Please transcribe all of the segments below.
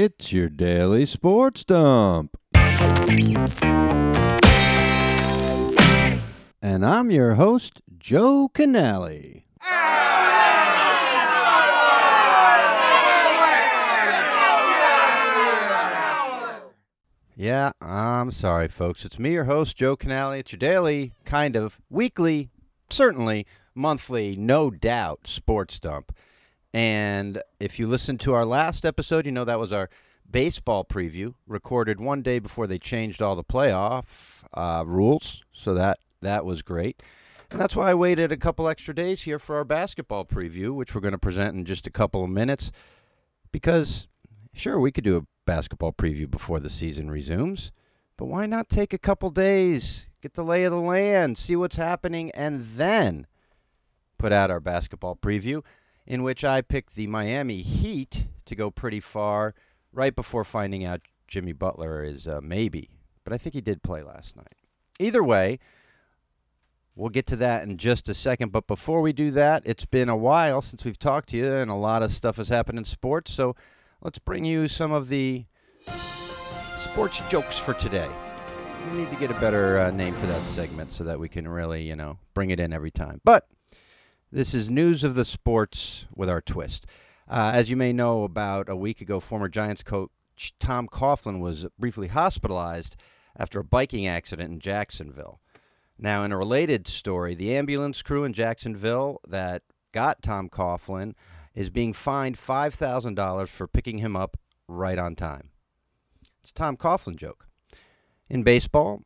It's your daily sports dump. And I'm your host, Joe Canale. Yeah, I'm sorry, folks. It's me, your host, Joe Canale. It's your daily, kind of, weekly, certainly, monthly, no doubt, sports dump. And if you listened to our last episode, you know that was our baseball preview, recorded one day before they changed all the playoff uh, rules. So that that was great. And that's why I waited a couple extra days here for our basketball preview, which we're going to present in just a couple of minutes. Because, sure, we could do a basketball preview before the season resumes, but why not take a couple days, get the lay of the land, see what's happening, and then put out our basketball preview, in which I picked the Miami Heat to go pretty far right before finding out Jimmy Butler is a maybe. But I think he did play last night. Either way, We'll get to that in just a second. But before we do that, it's been a while since we've talked to you, and a lot of stuff has happened in sports. So let's bring you some of the sports jokes for today. We need to get a better uh, name for that segment so that we can really, you know, bring it in every time. But this is news of the sports with our twist. Uh, as you may know, about a week ago, former Giants coach Tom Coughlin was briefly hospitalized after a biking accident in Jacksonville. Now, in a related story, the ambulance crew in Jacksonville that got Tom Coughlin is being fined $5,000 for picking him up right on time. It's a Tom Coughlin joke. In baseball,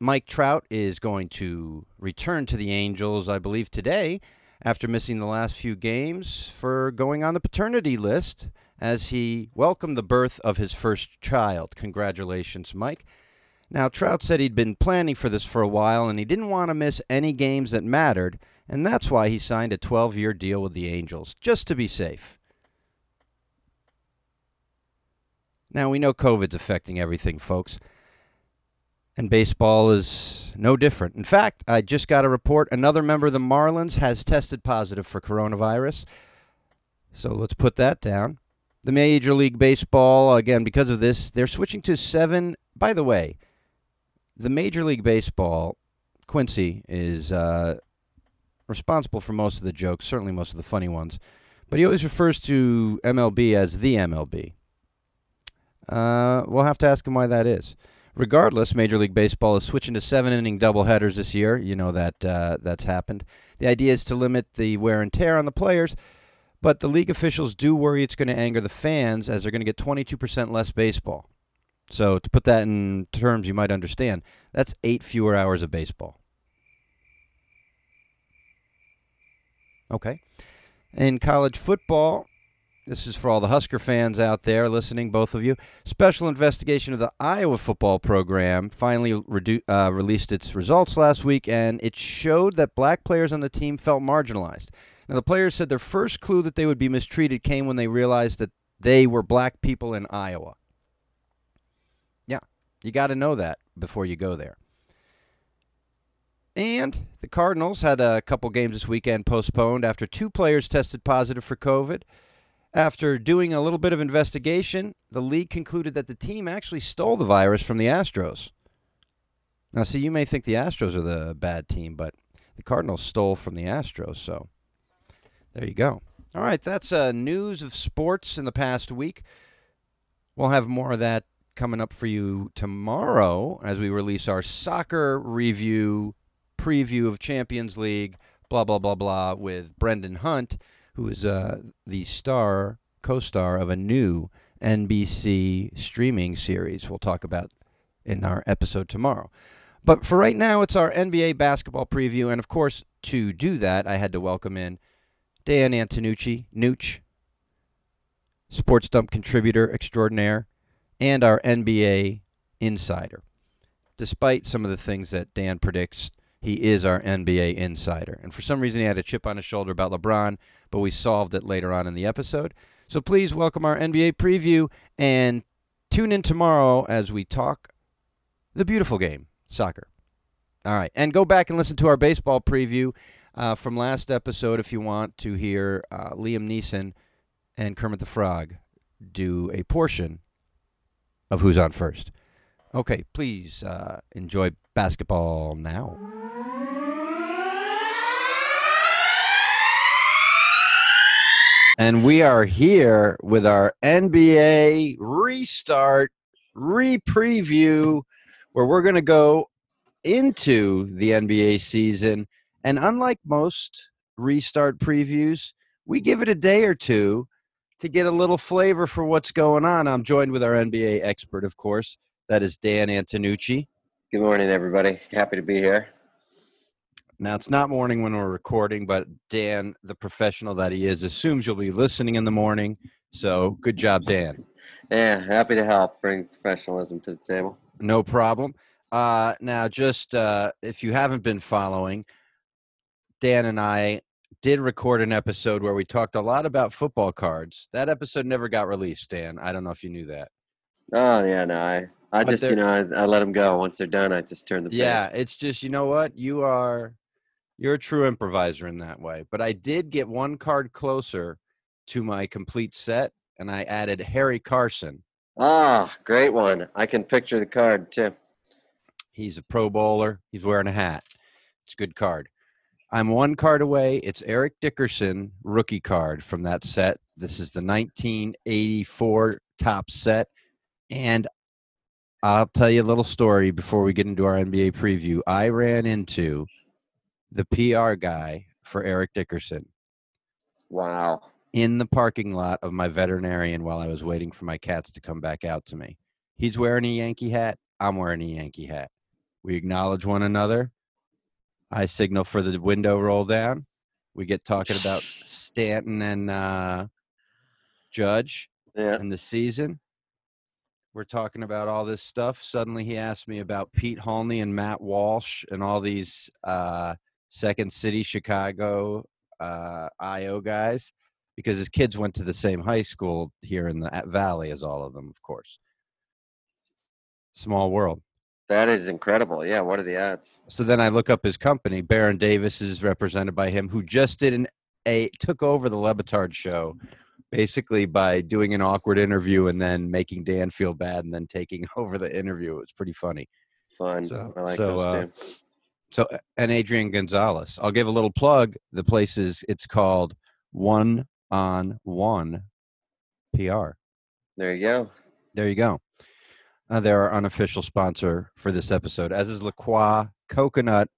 Mike Trout is going to return to the Angels, I believe, today after missing the last few games for going on the paternity list as he welcomed the birth of his first child. Congratulations, Mike. Now, Trout said he'd been planning for this for a while and he didn't want to miss any games that mattered, and that's why he signed a 12 year deal with the Angels, just to be safe. Now, we know COVID's affecting everything, folks, and baseball is no different. In fact, I just got a report another member of the Marlins has tested positive for coronavirus. So let's put that down. The Major League Baseball, again, because of this, they're switching to seven. By the way, the Major League Baseball, Quincy is uh, responsible for most of the jokes, certainly most of the funny ones, but he always refers to MLB as the MLB. Uh, we'll have to ask him why that is. Regardless, Major League Baseball is switching to seven inning doubleheaders this year. You know that uh, that's happened. The idea is to limit the wear and tear on the players, but the league officials do worry it's going to anger the fans as they're going to get 22% less baseball. So to put that in terms you might understand, that's eight fewer hours of baseball. Okay. In college football, this is for all the Husker fans out there listening, both of you. Special investigation of the Iowa football program finally redu- uh, released its results last week, and it showed that black players on the team felt marginalized. Now, the players said their first clue that they would be mistreated came when they realized that they were black people in Iowa. Yeah, you got to know that before you go there. And the Cardinals had a couple games this weekend postponed after two players tested positive for COVID. After doing a little bit of investigation, the league concluded that the team actually stole the virus from the Astros. Now, see, you may think the Astros are the bad team, but the Cardinals stole from the Astros, so there you go. All right, that's uh, news of sports in the past week. We'll have more of that coming up for you tomorrow as we release our soccer review, preview of Champions League, blah, blah, blah, blah, with Brendan Hunt, who is uh, the star, co star of a new NBC streaming series we'll talk about in our episode tomorrow. But for right now, it's our NBA basketball preview. And of course, to do that, I had to welcome in Dan Antonucci, Nooch, Sports Dump contributor extraordinaire and our NBA insider. Despite some of the things that Dan predicts, he is our NBA insider. And for some reason, he had a chip on his shoulder about LeBron, but we solved it later on in the episode. So please welcome our NBA preview and tune in tomorrow as we talk the beautiful game, soccer. All right. And go back and listen to our baseball preview uh, from last episode if you want to hear uh, Liam Neeson and Kermit the Frog do a portion of Who's on First. Okay, please uh, enjoy basketball now. And we are here with our NBA restart, re preview, where we're going to go into the NBA season. And unlike most restart previews, we give it a day or two to get a little flavor for what's going on. I'm joined with our NBA expert, of course. That is Dan Antonucci. Good morning, everybody. Happy to be here. Now, it's not morning when we're recording, but Dan, the professional that he is, assumes you'll be listening in the morning. So good job, Dan. Yeah, happy to help bring professionalism to the table. No problem. Uh, now, just uh, if you haven't been following, Dan and I did record an episode where we talked a lot about football cards. That episode never got released, Dan. I don't know if you knew that. Oh yeah, no, I, I But just you know I, I let them go once they're done. I just turn the page. Yeah, it's just you know what you are. You're a true improviser in that way. But I did get one card closer to my complete set, and I added Harry Carson. Ah, great one. I can picture the card too. He's a Pro Bowler. He's wearing a hat. It's a good card. I'm one card away. It's Eric Dickerson rookie card from that set. This is the 1984 Topps set. And I'll tell you a little story before we get into our NBA preview. I ran into the PR guy for Eric Dickerson Wow. in the parking lot of my veterinarian while I was waiting for my cats to come back out to me. He's wearing a Yankee hat. I'm wearing a Yankee hat. We acknowledge one another. I signal for the window roll down. We get talking about Stanton and uh, Judge Yeah. and the season. We're talking about all this stuff. Suddenly, he asked me about Pete Holney and Matt Walsh and all these uh, Second City, Chicago, uh, IO guys, because his kids went to the same high school here in the Valley as all of them, of course. Small world. That is incredible. Yeah. What are the odds? So then I look up his company. Baron Davis is represented by him, who just did an a took over the Le Batard show, basically by doing an awkward interview and then making Dan feel bad and then taking over the interview. It was pretty funny. Fun. So- I like so, those uh. So and Adrian Gonzalez. I'll give a little plug. The place is it's called One on One PR. There you go. There you go. Uh, they're our unofficial sponsor for this episode, as is La Croix Coconut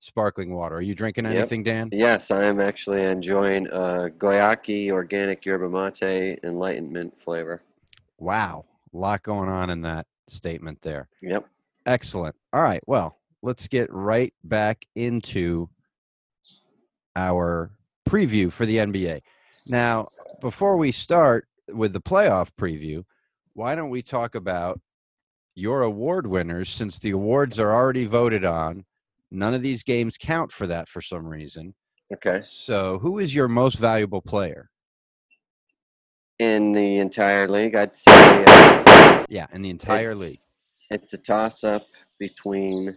Sparkling Water. Are you drinking Yep. anything, Dan? Yes, I am actually enjoying uh, Guayaki organic yerba mate enlightenment flavor. Wow. A lot going on in that statement there. Yep. Excellent. All right. Well, let's get right back into our preview for the NBA. Now, before we start with the playoff preview, why don't we talk about your award winners since the awards are already voted on? None of these games count for that for some reason. Okay. So, who is your most valuable player? In the entire league, I'd say uh, Yeah, in the entire It's- league. it's a toss up between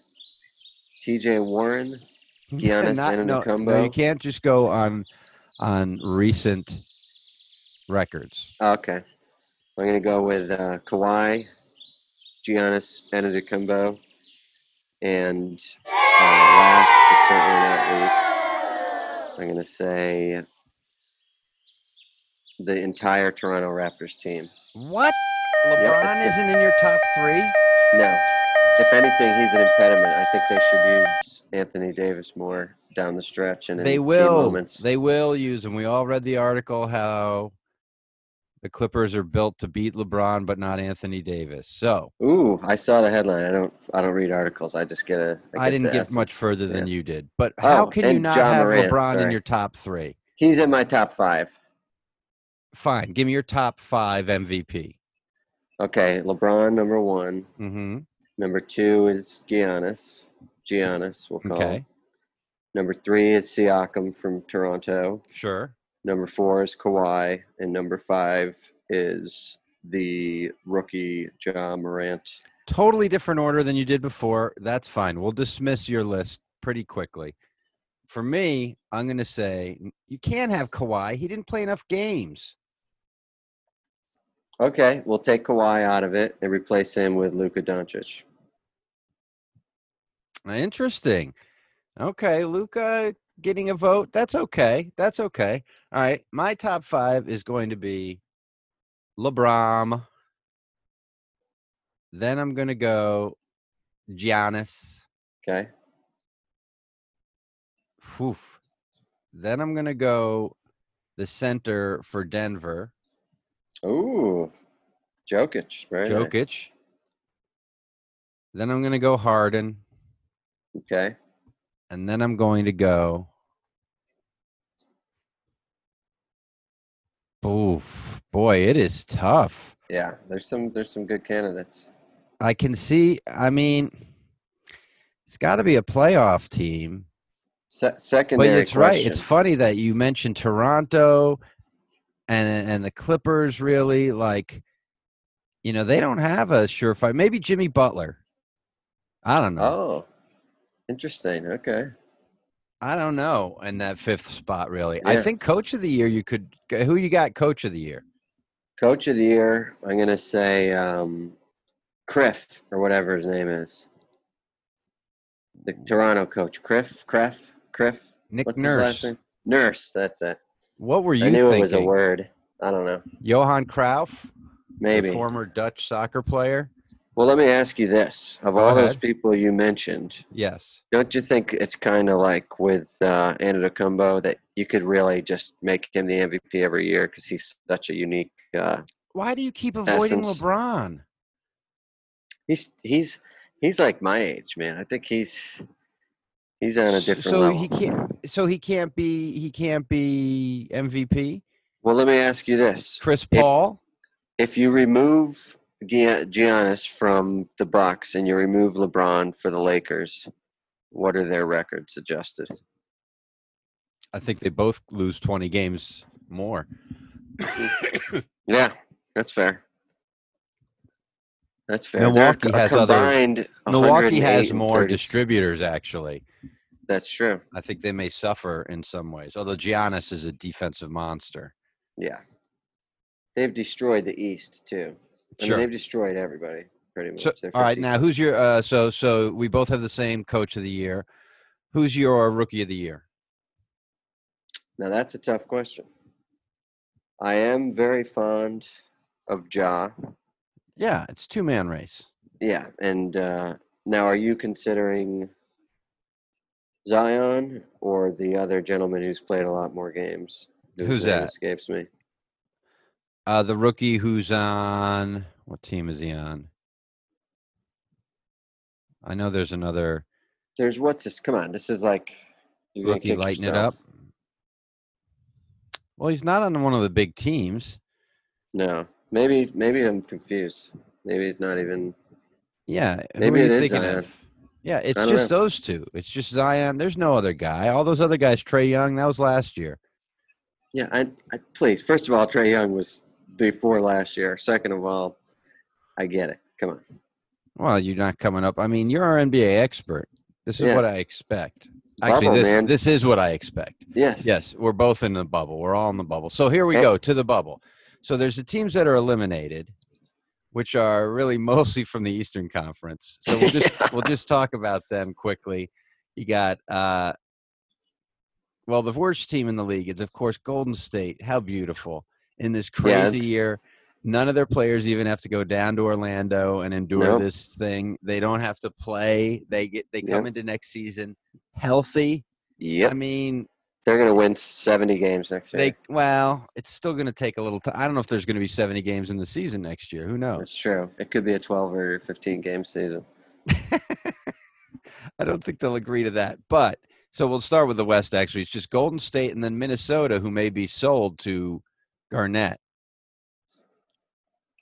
T.J. Warren Giannis Not- no, no, you can't just go on on recent records. Okay. I'm going to go with uh, Kawhi, Giannis Antetokounmpo, and uh, last but certainly not least, I'm going to say the entire Toronto Raptors team. What? LeBron good. isn't in your top three? No. If anything, he's an impediment. I think they should use Anthony Davis more down the stretch and in They key will. moments. They will use him. We all read the article how the Clippers are built to beat LeBron, but not Anthony Davis. So Ooh, I saw the headline. I don't. I don't read articles. I just get a. I, didn't the get much further than Yeah. you did. But how Oh, can you not Ja have Morant, LeBron in your top three? He's in my top five. Fine. Give me your top five MVP. Okay, LeBron number one. Mm-hmm. Number two is Giannis. Giannis, we'll call. Okay. him. Number three is Siakam from Toronto. Sure. Number four is Kawhi, and number five is the rookie Ja Morant. Totally different order than you did before. That's fine. We'll dismiss your list pretty quickly. For me, I'm going to say you can't have Kawhi. He didn't play enough games. Okay, we'll take Kawhi out of it and replace him with Luka Doncic. Interesting. Okay, Luka getting a vote. That's okay. That's okay. All right. My top five is going to be LeBron. Then I'm going to go Giannis. Okay. Oof. Then I'm going to go the center for Denver, Ooh, Jokic, very nice. Jokic. Then I'm going to go Harden. Okay. And then I'm going to go. Oof. Boy, it is tough. Yeah, there's some there's some good candidates. I can see. I mean, it's got to be a playoff team. Se- secondary. But it's right. It's funny that you mentioned Toronto and and the Clippers. Really, like, you know, they don't have a surefire. Maybe Jimmy Butler. I don't know. Oh, interesting. Okay. I don't know. In that fifth spot, really, I think Coach of the Year. You could. Who you got? Coach of the Year. Coach of the year, I'm gonna say um, Criff or whatever his name is. The Toronto coach, Criff, Creff, Criff. Nick What's Nurse. Nurse. That's it. What were you I knew thinking? it was a word. I don't know. Johan Cruyff, Maybe. former Dutch soccer player. Well, let me ask you this: Of Go all those people you mentioned, Yes. don't you think it's kind of like with uh, Antetokounmpo that you could really just make him the MVP every year because he's such a unique. Uh, Why do you keep avoiding Essence. LeBron? he's he's he's like my age, man. I think he's he's on a different so level. he can't. So he can't be. He can't be MVP. Well, let me ask you this: Chris Paul. if you remove Giannis from the Bucks and you remove LeBron for the Lakers, what are their records adjusted? I think they both lose twenty games more. Yeah, that's fair. That's fair. Milwaukee They're has other- Milwaukee has more 30 distributors. Actually, That's true. I think they may suffer in some ways. Although Giannis is a defensive monster. Yeah. They've destroyed the East too. I Sure. mean, they've destroyed everybody pretty much. So, all right, 50 now who's your? Uh, so, so we both have the same coach of the year. Who's your rookie of the year? Now that's a tough question. I am very fond of Ja. Yeah, it's two man race. Yeah, and uh, now are you considering Zion or the other gentleman who's played a lot more games? Who's that? Escapes me. Uh, the rookie who's on what team is he on? I know there's another There's what's this? Come on, this is like rookie lighting it yourself. up. Well, he's not on one of the big teams. No, maybe maybe I'm confused. Maybe it's not even. Yeah, Maybe you thinking Zion. of? Yeah, it's just know. those two. It's just Zion. There's no other guy. All those other guys, Trae Young, that was last year. Yeah, I, I please. First of all, Trae Young was before last year. Second of all, I get it. Come on. Well, you're not coming up. I mean, you're our NBA expert. This is Yeah. what I expect. Actually, Bubble, this man. this is what I expect. Yes. Yes, we're both in the bubble. We're all in the bubble. So here we Eh. go to the bubble. So there's the teams that are eliminated, which are really mostly from the Eastern Conference. So we'll just we'll just talk about them quickly. You got uh well, the worst team in the league is of course Golden State. How beautiful. In this crazy it's- year, none of their players even have to go down to Orlando and endure Nope. this thing. They don't have to play. They get they come Yep. into next season healthy. Yeah, I mean, They're gonna win 70 games next year. they well, it's still going to take a little time. I don't know if there's going to be 70 games in the season next year. Who knows? It's true. It could be a 12 or 15 game season. I don't think they'll agree to that. But so we'll start with the West. Actually, it's just Golden State and then Minnesota, who may be sold to Garnett.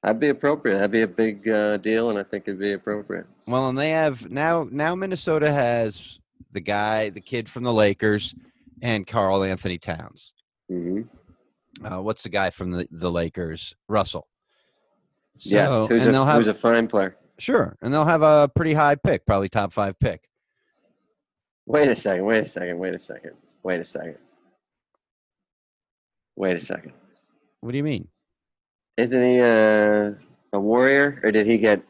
That'd be appropriate. That'd be a big uh, deal, and I think it'd be appropriate. Well, and they have now. Now Minnesota has the guy, the kid from the Lakers, and Karl-Anthony Towns. hmm Uh, what's the guy from the, the Lakers? Russell. yes, who's, and a, have who's a fine player. sure, and they'll have a pretty high pick, probably top five pick. Wait a second. Wait a second. Wait a second. Wait a second. Wait a second. What do you mean? Isn't he uh, a warrior, or did he get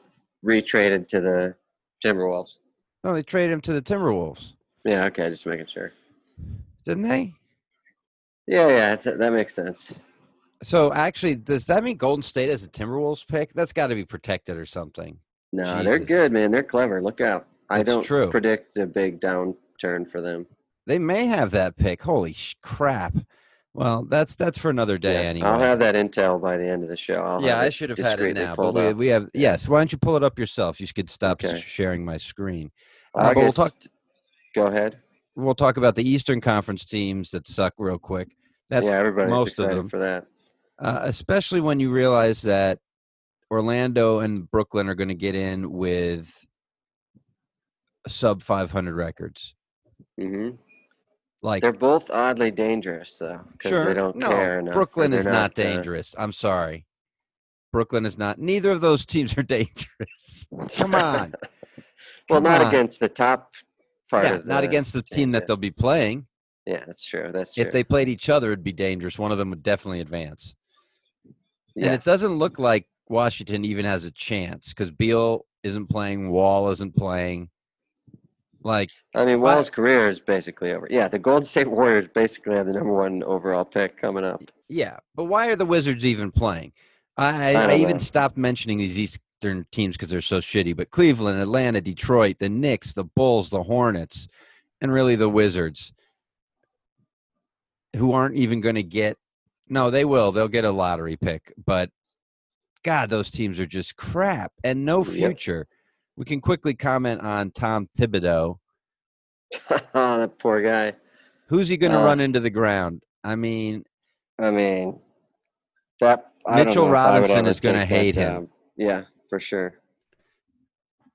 retraded to the Timberwolves? No, they traded him to the Timberwolves, Yeah, okay, just making sure. didn't they? Yeah, yeah, that, that makes sense. So actually, does that mean Golden State has a Timberwolves pick? That's got to be protected or something. No, they're good, man. They're clever. Look out. I don't true. predict a big downturn for them. They may have that pick. Holy sh- crap! Well, that's that's for another day Yeah, anyway. I'll have that intel by the end of the show. I'll yeah, I should have had it now, but we, we have. Yes, why don't you pull it up yourself? You could stop Okay. sharing my screen. Uh, we'll talk. go ahead. We'll talk about the Eastern Conference teams that suck real quick. That's yeah, everybody's most of excited them. for that. uh, especially when you realize that Orlando and Brooklyn are going to get in with sub 500 records. hmm Like, They're both oddly dangerous, though, because sure, they don't no, care enough. Brooklyn is not, uh, dangerous. I'm sorry. Brooklyn is not. Neither of those teams are dangerous. Come on. well, Come not on. against the top part Yeah, of not the against the team yeah. that they'll be playing. Yeah, that's true. That's true. If they played each other, it'd be dangerous. One of them would definitely advance. And it doesn't look like Washington even has a chance because Beal isn't playing, Wall isn't playing. Like, I mean, Wall's career is basically over. Yeah, the Golden State Warriors basically have the number one overall pick coming up. yeah, but why are the Wizards even playing? I, I I, even know. stopped mentioning these Eastern teams because they're so shitty. But Cleveland, Atlanta, Detroit, the Knicks, the Bulls, the Hornets, and really the Wizards, who aren't even going to get. No, they will. They'll get a lottery pick, but God, those teams are just crap and no Yep. We can quickly comment on Tom Thibodeau. oh, that poor guy. Who's he going to Uh, run into the ground? I mean, I mean, that I Mitchell know if I would Robinson is take that hate him. Yeah, for sure.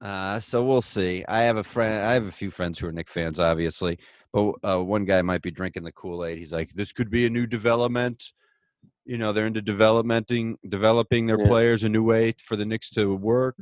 Uh, so we'll see. I have a friend. I have a few friends who are Knick fans, obviously, but uh, one guy might be drinking the Kool Aid. He's like, "This could be a new development." You know, they're into developmenting, developing their Yeah. players a new way for the Knicks to work.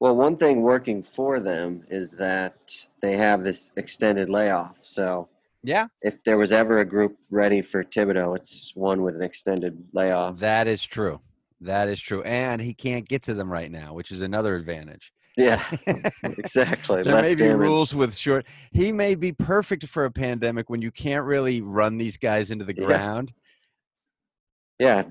Well, one thing working for them is that they have this extended layoff. So Yeah, if there was ever a group ready for Thibodeau, it's one with an extended layoff. that is true. That is true, and he can't get to them right now, which is another advantage. Yeah, exactly. there Less may be damage. rules with short. He may be perfect for a pandemic when you can't really run these guys into the ground. Yeah,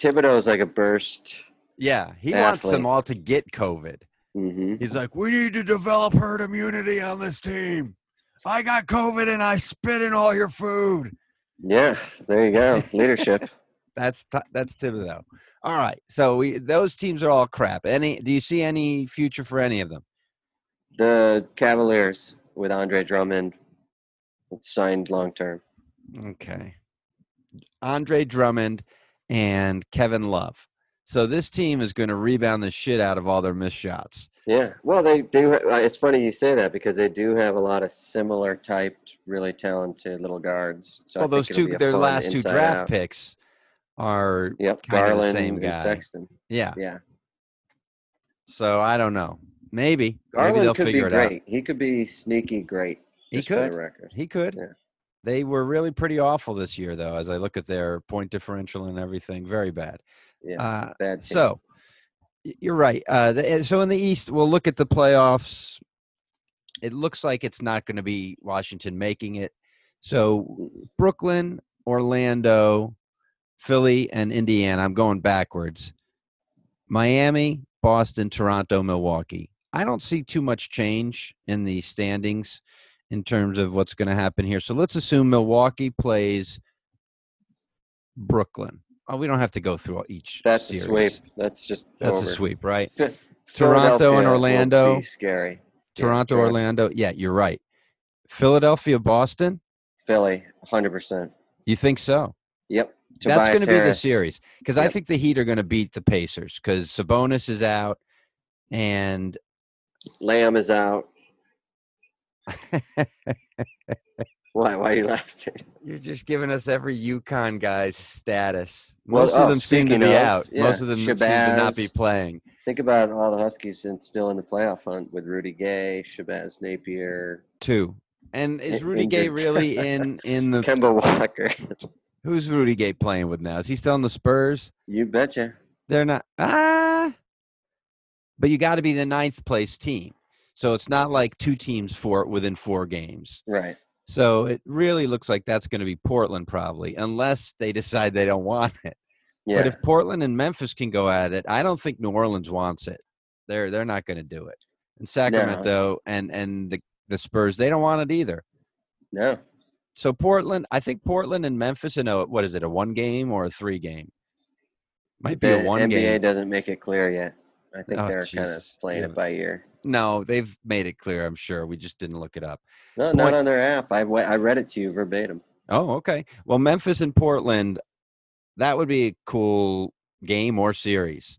Thibodeau is like a burst. Yeah, he wants them all to get COVID. Hmm He's like, we need to develop herd immunity on this team. I got COVID and I spit in all your food. Yeah, there you go. Leadership. That's t- that's Thibodeau. All right, so we those teams are all crap. Any? Do you see any future for any of them? The Cavaliers with Andre Drummond signed long term. Okay, Andre Drummond and Kevin Love. So this team is going to rebound the shit out of all their missed shots. Yeah, well, they do. uh, It's funny you say that because they do have a lot of similar typed, really talented little guards. So well, those two, their last two draft out. picks are Yep, kinda the same and guy. Sexton. yeah. Yeah, So I don't know. Maybe maybe they'll could be figure it out. great. He could be sneaky great. He could. record. He could. Yeah. They were really pretty awful this year, though, as I look at their point differential and everything. Very bad. Yeah, Uh, bad. team. so you're right. Uh, the, so in the East, we'll look at the playoffs. It looks like it's not going to be Washington making it. So Brooklyn, Orlando, Philly, and Indiana. I'm going backwards. Miami, Boston, Toronto, Milwaukee. I don't see too much change in the standings in terms of what's going to happen here. So let's assume Milwaukee plays Brooklyn. Oh, we don't have to go through each. that's series. a sweep. That's just That's over. a sweep, right? Toronto and Orlando. be scary. Toronto, Toronto. Orlando. Yeah, you're right. Philadelphia, Boston. Philly, hundred percent. You think so? Yep. That's going to be the series because I think the Heat are going to beat the Pacers because Sabonis is out, and Lamb is out. Why? Why are you laughing? you're just giving us every UConn guy's status. Well, Most of oh, them seem to be of, out. yeah, Most of them seem to not be playing. Think about all the Huskies and still in the playoff hunt with Rudy Gay, Shabazz Napier, Too. And is Rudy Gay really in in the? Kemba Walker. Who's Rudy Gay playing with now? Is he still in the Spurs? You betcha. They're not. Ah, but you got to be the ninth place team. So it's not like two teams for within four games. Right. So it really looks like that's going to be Portland probably, unless they decide they don't want it. Yeah. But if Portland and Memphis can go at it, I don't think New Orleans wants it. They're they're not going to do it. And Sacramento and and the the Spurs, they don't want it either. no. So Portland, I think Portland and Memphis in a what is it, a one game or a three game? Might be The a one NBA game. NBA doesn't make it clear yet. I think Oh, they're kind of Jesus. playing Yeah. it by ear. No, they've made it clear. I'm sure. We just didn't look it up. No, Point- not on their app. I, I read it to you verbatim. Oh, okay. Well, Memphis and Portland, that would be a cool game or series.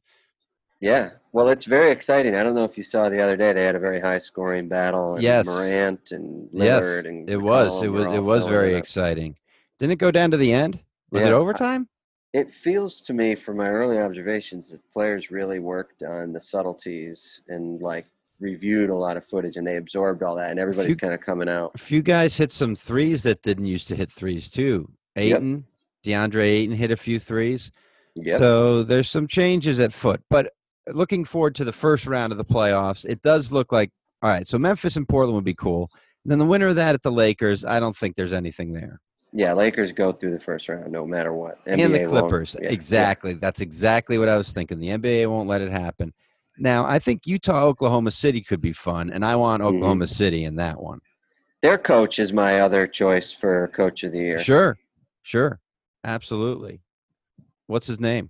Yeah. Well, it's very exciting. I don't know if you saw the other day. They had a very high scoring battle. And Yes. Morant and yes, and it was. It was. It was very up. exciting. Didn't it go down to the end? Was it overtime? It feels to me, from my early observations, that players really worked on the subtleties and like reviewed a lot of footage, and they absorbed all that, and everybody's kind of coming out. A few guys hit some threes that didn't used to hit threes too. Yep. Ayton, DeAndre Ayton hit a few threes. Yep. So there's some changes at foot, but looking forward to the first round of the playoffs, it does look like all right. So Memphis and Portland would be cool. And then the winner of that at the Lakers, I don't think there's anything there. Yeah, Lakers go through the first round no matter what. and the Clippers, Yeah, yeah. exactly. That's exactly what I was thinking. The NBA won't let it happen. Now I think Utah, Oklahoma City could be fun, and I want Mhm. Oklahoma City in that one. Their coach is my other choice for coach of the year. Sure, sure, absolutely. What's his name?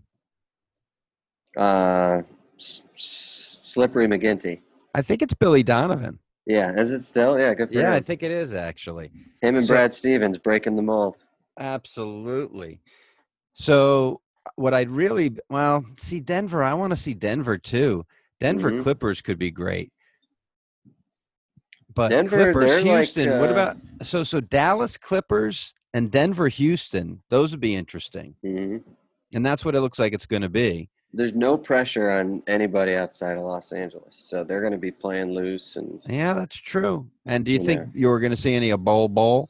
Uh, S- S- Slippery McGinty. I think it's Billy Donovan. Yeah, is it still? Yeah, good for Yeah, I think it is actually. him and so- Brad Stevens breaking the mold. Absolutely. So what I'd really well see Denver. I want to see Denver too. Denver Mhm. Clippers could be great. But Denver, Clippers, they're like, Houston. what uh, about so so Dallas Clippers and Denver Houston? Those would be interesting. hmm And that's what it looks like it's going to be. There's no pressure on anybody outside of Los Angeles, so they're going to be playing loose, and Yeah, that's true. And do you think you were going to see any of Bol Bol?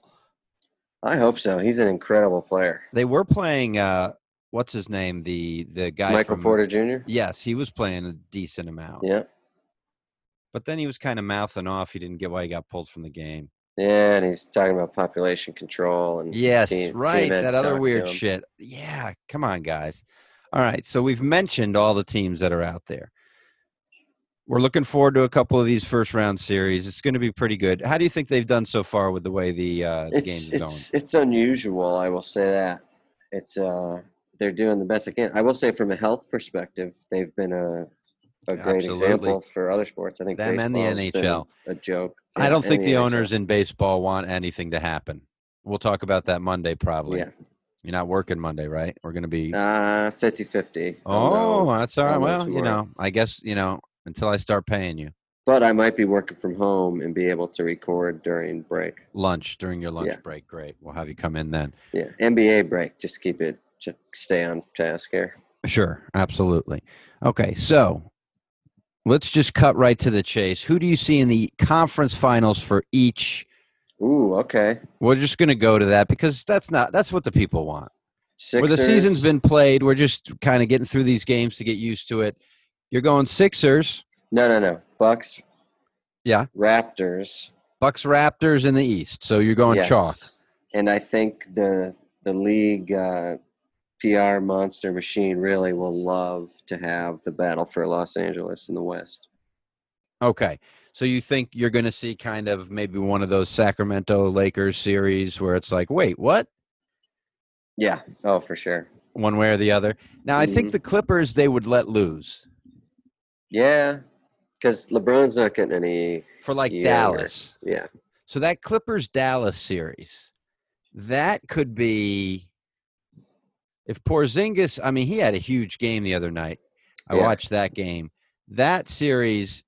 I hope so. He's an incredible player. They were playing. uh What's his name? The the guy Michael from Porter Jr. Yes, he was playing a decent amount. Yeah, But then he was kind of mouthing off. He didn't get why he got pulled from the game. yeah, and he's talking about population control and Yes, team- right. team That other weird shit. Yeah, come on, guys. All right, so we've mentioned all the teams that are out there. We're looking forward to a couple of these first round series. It's going to be pretty good. How do you think they've done so far with the way the uh, the It's games are going? it's it's unusual. I will say that it's uh they're doing the best they can. I will say from a health perspective, they've been a a great Absolutely. example for other sports. I think Them and the NHL. a joke. I don't think the NHL. owners in baseball want anything to happen. We'll talk about that Monday, probably. Yeah, You're not working Monday, right? We're going to be. uh, 50-50. Oh, that's all right. Well, you tomorrow. know, I guess you know until I start paying you but I might be working from home and be able to record during break. lunch during your lunch Yeah. break. Great. We'll have you come in then. Yeah, NBA break. Just keep it. Just stay on task here. Sure, absolutely. Okay, so let's just cut right to the chase. Who do you see in the conference finals for each? Ooh, okay. We're just going to go to that because that's not that's what the people want. Sixers. Where the season's been played, we're just kind of getting through these games to get used to it. You're going Sixers, No, no, no. Bucks. Yeah. Raptors. Bucks, Raptors in the East. So you're going yes. chalk. And I think the the league uh, PR monster machine really will love to have the battle for Los Angeles in the West. Okay. So you think you're going to see kind of maybe one of those Sacramento Lakers series where it's like, wait, what? Yeah. Oh, for sure. One way or the other. Now, I think Mhm. the Clippers they would let lose Yeah. Because LeBron's not getting any. for like Yeah. Dallas. Yeah. So that Clippers Dallas series, that could be if Porzingis. I mean, he had a huge game the other night. I Yeah. watched that game. That series,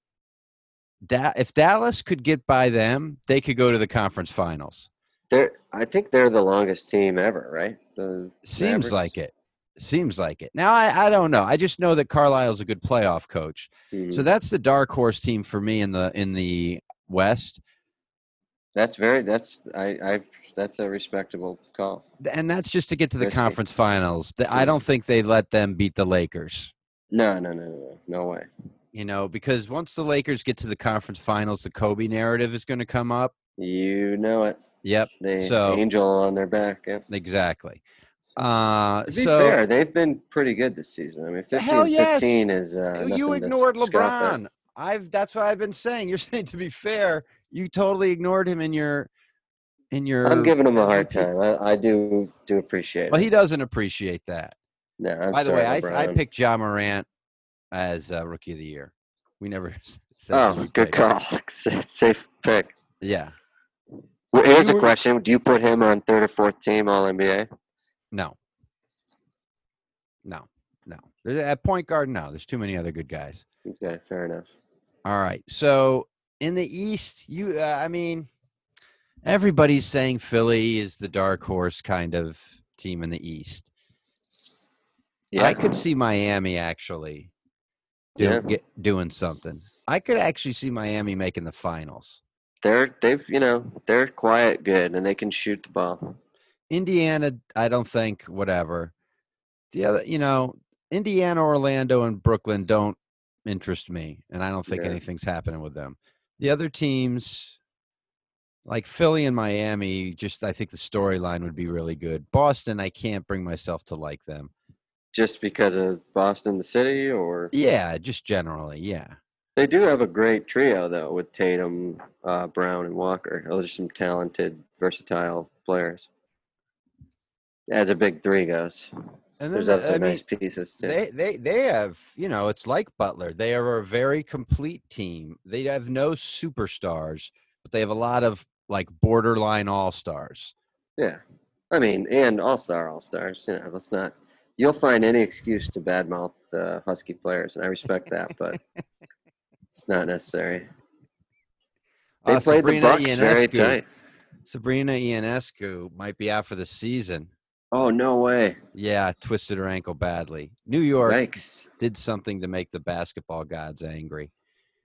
da- if Dallas could get by them, they could go to the conference finals. They're. I think they're the longest team ever, right? The Seems Mavericks? like it. Seems like it. Now I, I don't know. I just know that Carlisle's a good playoff coach. Mhm. So that's the dark horse team for me in the in the West. That's very. That's I. I. That's a respectable call. and that's just to get to the Risky. conference finals. I don't think they let them beat the Lakers. No, no, no, no, no way. You know, because once the Lakers get to the conference finals, the Kobe narrative is going to come up. You know it. Yep, The So- angel on their back. Yeah. exactly. Uh, To be so fair, they've been pretty good this season. I mean, 15, Hell yes. 15 is. Uh, you ignored. LeBron. I've that's what I've been saying. You're saying to be fair, you totally ignored him in your in your. I'm giving him a hard time. I, I do do appreciate Well, he doesn't appreciate that. no, I'm By the sorry, way, I, I picked John Morant as uh, rookie of the year. We never said Oh, good call. Safe pick. Yeah, Well, here's a question: Do you put him on third or fourth team All NBA? no, no, no. There's- At point guard, no. There's too many other good guys. Okay, fair enough. All right. So in the East, you, uh, I mean, everybody's saying Philly is the dark horse kind of team in the East. Yeah, I could see Miami actually do, Yeah. get, doing something. I could actually see Miami making the finals. they're they've you know they're quiet good and they can shoot the ball. Indiana, I don't think whatever. The other, you know, Indiana, Orlando, and Brooklyn don't interest me, and I don't think Yeah. anything's happening with them. The other teams, like Philly and Miami, just I think the storyline would be really good. Boston, I can't bring myself to like them. Just because of Boston, the city, or Yeah, just generally, yeah. they do have a great trio though with Tatum, uh, Brown, and Walker. Those are some talented, versatile players. As a big three goes, And there's the- other I mean, nice pieces too. They they they have you know it's like Butler. They are a very complete team. They have no superstars, but they have a lot of like borderline all stars. Yeah, I mean, and all star, all stars. You know, let's not. You'll find any excuse to badmouth uh, Husky players, and I respect that, but it's not necessary. They Uh, played Sabrina the Bucks very tight. Sabrina Ionescu might be out for the season. Oh no way! Yeah, twisted her ankle badly. New York Yikes! did something to make the basketball gods angry.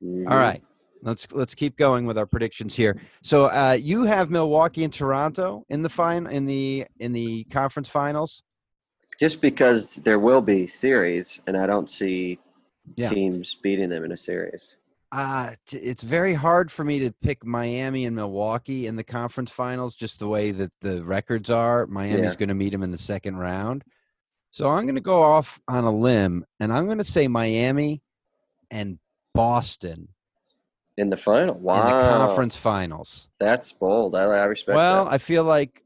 Mhm. All right. Let's let's keep going with our predictions here. So uh, you have Milwaukee and Toronto in the fine in the in the conference finals. Just because there will be series, and I don't see Yeah. teams beating them in a series. Uh, it's very hard for me to pick Miami and Milwaukee in the conference finals, just the way that the records are. Miami's Yeah. going to meet them in the second round. So I'm going to go off on a limb, and I'm going to say Miami and Boston In the final, wow! in the conference finals. That's bold. I, I respect Well, that. I feel like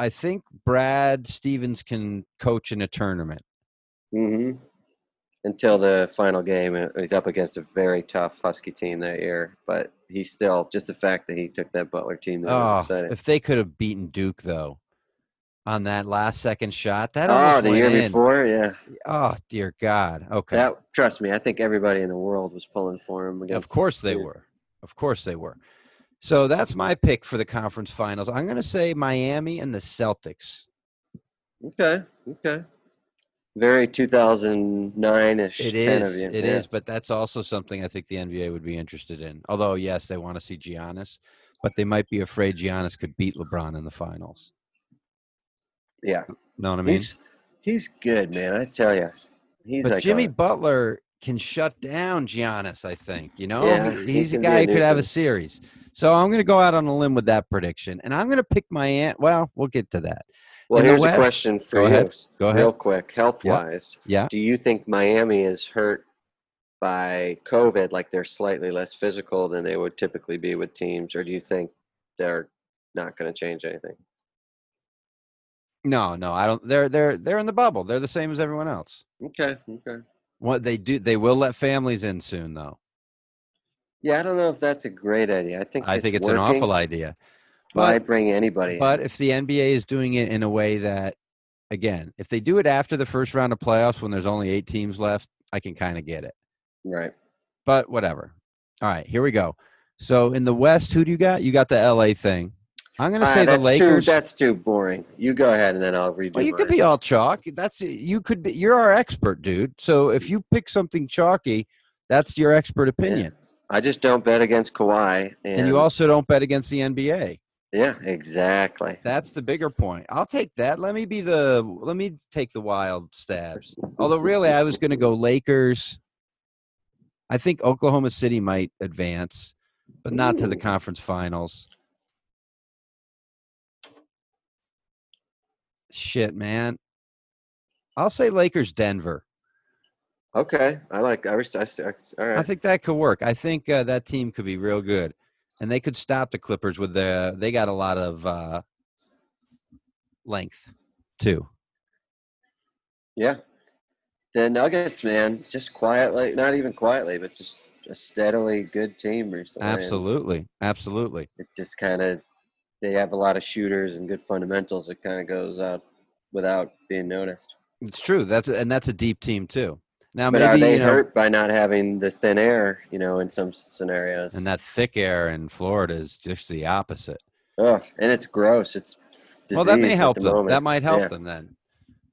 I think Brad Stevens can coach in a tournament. hmm Until the final game, he's up against a very tough Husky team that year, but he's still just the fact that he took that Butler team. That was Oh, if they could have beaten Duke though, on that last second shot, that Oh, the year in. before, yeah. Oh dear God. Okay. That trust me, I think everybody in the world was pulling for him. of course they were. Of course they were. So that's my pick for the conference finals. I'm going to say Miami and the Celtics. Okay, okay. Very 2009-ish. It is. Kind. Of It you. is. But that's also something I think the NBA would be interested in. Although, yes, they want to see Giannis, but they might be afraid Giannis could beat LeBron in the finals. Yeah, Know what I mean? he's he's good, man. I tell you, he's but like Jimmy a- Butler can shut down Giannis. I think you know Yeah, He- he he's a can be a guy who could have a nuisance. series. So I'm going to go out on a limb with that prediction, and I'm going to pick my aunt. Well, we'll get to that. well, in here's West- a question for Go you, ahead. Go ahead. real quick, health wise. Yeah. Do you think Miami is hurt by COVID, like they're slightly less physical than they would typically be with teams, or do you think they're not going to change anything? No, no, I don't. They're they're they're in the bubble. They're the same as everyone else. Okay, okay. What they do, they will let families in soon, though. Yeah, I don't know if that's a great idea. I think I think it's an working. awful idea. Why But bring anybody? in? but if the NBA is doing it in a way that, again, if they do it after the first round of playoffs when there's only eight teams left, I can kind of get it. right. But whatever. All right, here we go. So in the West, who do you got? You got the LA thing. I'm going to Ah, say the Lakers. Too, that's too boring. You go ahead, and then I'll redo. well, you could be all chalk. That's you could be. You're our expert, dude. So if you pick something chalky, that's your expert opinion. I just don't bet against Kawhi. And, And you also don't bet against the NBA. yeah, exactly. That's the bigger point. I'll take that. Let me be the let me take the wild stabs. Although really I was going to go Lakers. I think Oklahoma City might advance, but not to the conference finals. Shit, man. I'll say Lakers Denver. Okay, I like. I, I, s- all right. I think that could work. I think uh, that team could be real good, and they could stop the Clippers with the. They got a lot of uh, length, too. Yeah. The Nuggets, man, just quietly, not even quietly, but just a steadily good team recently. Absolutely, absolutely. It just kind of, they have a lot of shooters and good fundamentals. It kind of goes out without being noticed. It's true. That's and that's a deep team too. Now But are they you know, hurt by not having the thin air, you know, in some scenarios? and that thick air in Florida is just the opposite. oh, and it's gross. It's well, that may help the them. moment. That might help Yeah. them then.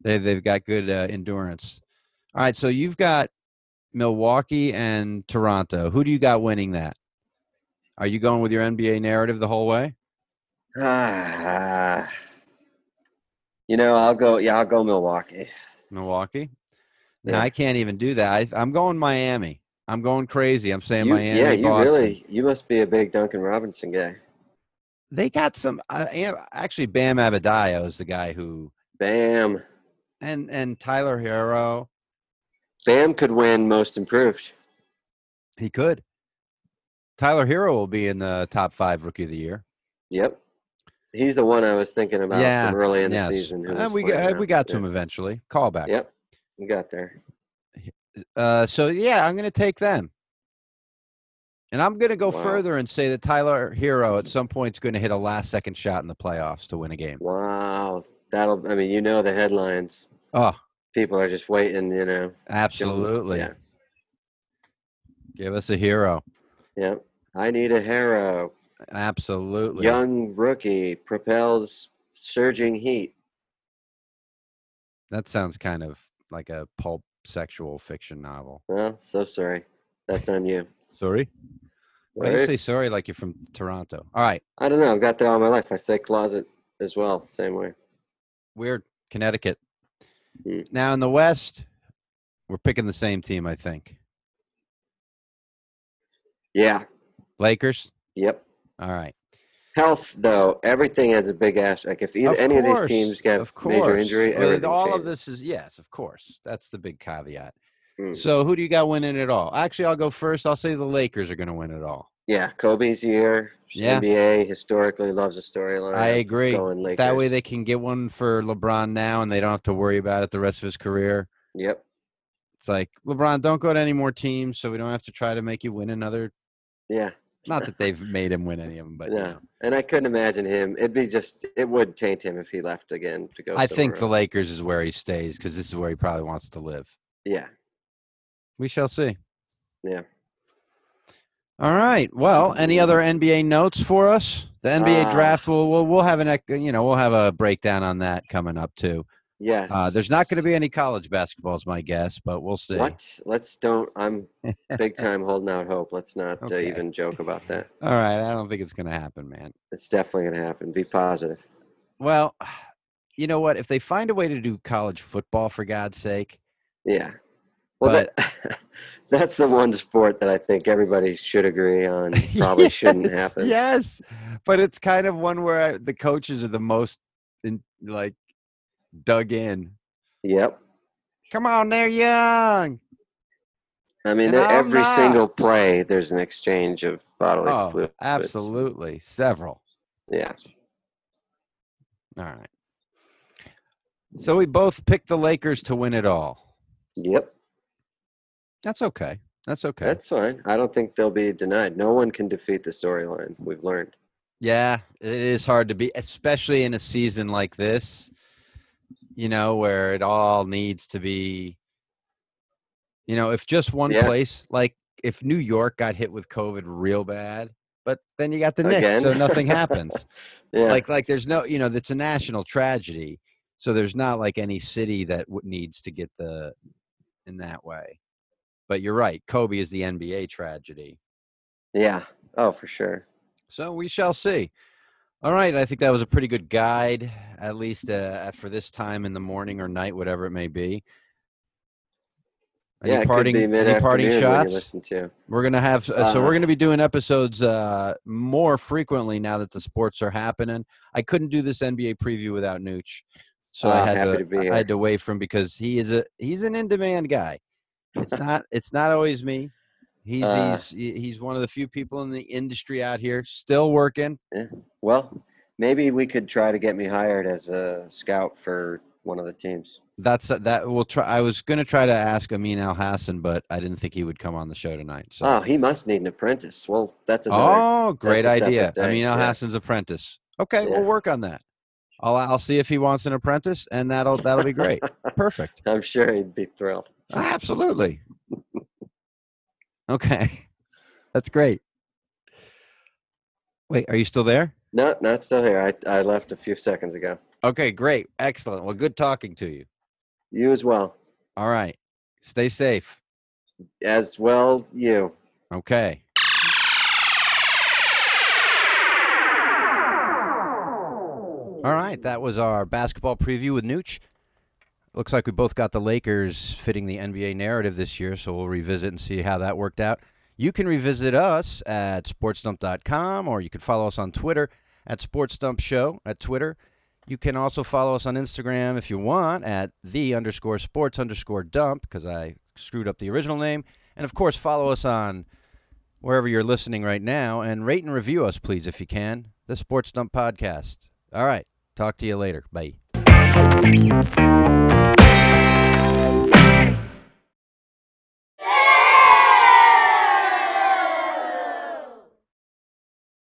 They they've got good uh, endurance. All right, so you've got Milwaukee and Toronto. Who do you got winning that? Are you going with your NBA narrative the whole way? Ah, you know, I'll go. Yeah, I'll go Milwaukee. Milwaukee. Yeah. I can't even do that. I, I'm going Miami. I'm going crazy. I'm saying You- Miami. yeah, you Boston. really, you must be a big Duncan Robinson guy. They got some. Uh, actually, Bam Adebayo is the guy who, Bam, and and Tyler Herro. Bam could win Most Improved. He could. Tyler Herro will be in the top five rookie of the year. Yep, he's the one I was thinking about Yeah, from early in yes, the season. Uh, we got, we got to Yeah. him eventually. Callback. Yep, you got there. Uh, so yeah, I'm going to take them, and I'm going to go Wow. further and say that Tyler Herro at some point is going to hit a last second shot in the playoffs to win a game. Wow, that'll. I mean, you know the headlines. Oh, People are just waiting. You know. absolutely. Yeah. Give us a hero. Yep. I need a hero. Absolutely. Young rookie propels surging heat. That sounds kind of like a pulp sexual fiction novel. Well, so sorry. That's on you. Sorry. Why do you say sorry like you're from Toronto? All right. I don't know. I've got that all my life. I say closet as well. Same way. Weird. Connecticut. Hmm. Now in the West, we're picking the same team, I think. Yeah. Lakers. Yep. All right. Health, though, everything has a big aspect. If either, Of any of these teams get of major injury, all of this is yes, of course. That's the big caveat. Hmm. So who do you got winning it all? Actually, I'll go first. I'll say the Lakers are going to win it all. Yeah, Kobe's year. Yeah. NBA historically loves a storyline. I agree. That way they can get one for LeBron now, and they don't have to worry about it the rest of his career. Yep. It's like LeBron, don't go to any more teams, so we don't have to try to make you win another. Yeah. Not that they've made him win any of them, but you Yeah. know. And I couldn't imagine him. It'd be just. It would taint him if he left again to go. I think somewhere the else. Lakers is where he stays because this is where he probably wants to live. Yeah. We shall see. Yeah. All right. Well, any other NBA notes for us? The NBA Uh, draft. We'll, we'll we'll have an you know we'll have a breakdown on that coming up too. Yes. Uh, there's not going to be any college basketball, is my guess, but we'll see. What? Let's don't. I'm big time holding out hope. Let's not Okay. uh, even joke about that. All right. I don't think it's going to happen, man. It's definitely going to happen. Be positive. Well, you know what? If they find a way to do college football, for God's sake, Yeah. Well, that, that's the one sport that I think everybody should agree on. Probably shouldn't happen. Yes, but it's kind of one where I, the coaches are the most in, like dug in. Yep. Come on, they're young. I mean, And every not. single play, there's an exchange of bodily Oh, fluids. absolutely, several. Yeah. All right. So we both picked the Lakers to win it all. Yep. That's okay. That's okay. That's fine. I don't think they'll be denied. No one can defeat the storyline. We've learned. Yeah, it is hard to be, especially in a season like this, you know, where it all needs to be, you know, if just one Yeah. place, like if New York got hit with COVID real bad, but then you got the Knicks, so nothing happens. Yeah. Like, like there's no, you know, that's a national tragedy. So there's not like any city that needs to get the in that way. But you're right. Kobe is the NBA tragedy. Yeah. Oh, for sure. So we shall see. All right, I think that was a pretty good guide, at least uh, for this time in the morning or night, whatever it may be. Any yeah, parting, any parting mid-afternoon when you shots? to. We're gonna have uh, so we're gonna be doing episodes uh, more frequently now that the sports are happening. I couldn't do this NBA preview without Nooch, so I Ah, had to, to be I had to wait for him because he is a he's an in demand guy. It's not it's not always me. He's Uh, he's he's one of the few people in the industry out here still working. Yeah. Well, maybe we could try to get me hired as a scout for one of the teams. That's that we'll try. I was gonna try to ask Amin Elhassan, but I didn't think he would come on the show tonight. So. Oh, he must need an apprentice. Well, that's another. Oh, great a idea. separate I day, mean, Al yeah. Hassan's apprentice. Okay, Yeah. we'll work on that. I'll I'll see if he wants an apprentice, and that'll that'll be great. Perfect. I'm sure he'd be thrilled. Absolutely. Okay, that's great. Wait, are you still there? No, not still here. I, I left a few seconds ago. Okay, great, excellent. Well, good talking to you. You as well. All right, stay safe. As well, you. Okay. All right, that was our basketball preview with Nooch. Looks like we both got the Lakers fitting the NBA narrative this year, so we'll revisit and see how that worked out. You can revisit us at sportsdump.com or you can follow us on Twitter at Sportsdump Show at Twitter. You can also follow us on Instagram if you want at the underscore sports underscore dump because I screwed up the original name. And of course, follow us on wherever you're listening right now and rate and review us, please, if you can. The Sports Dump Podcast. All right. Talk to you later. Bye.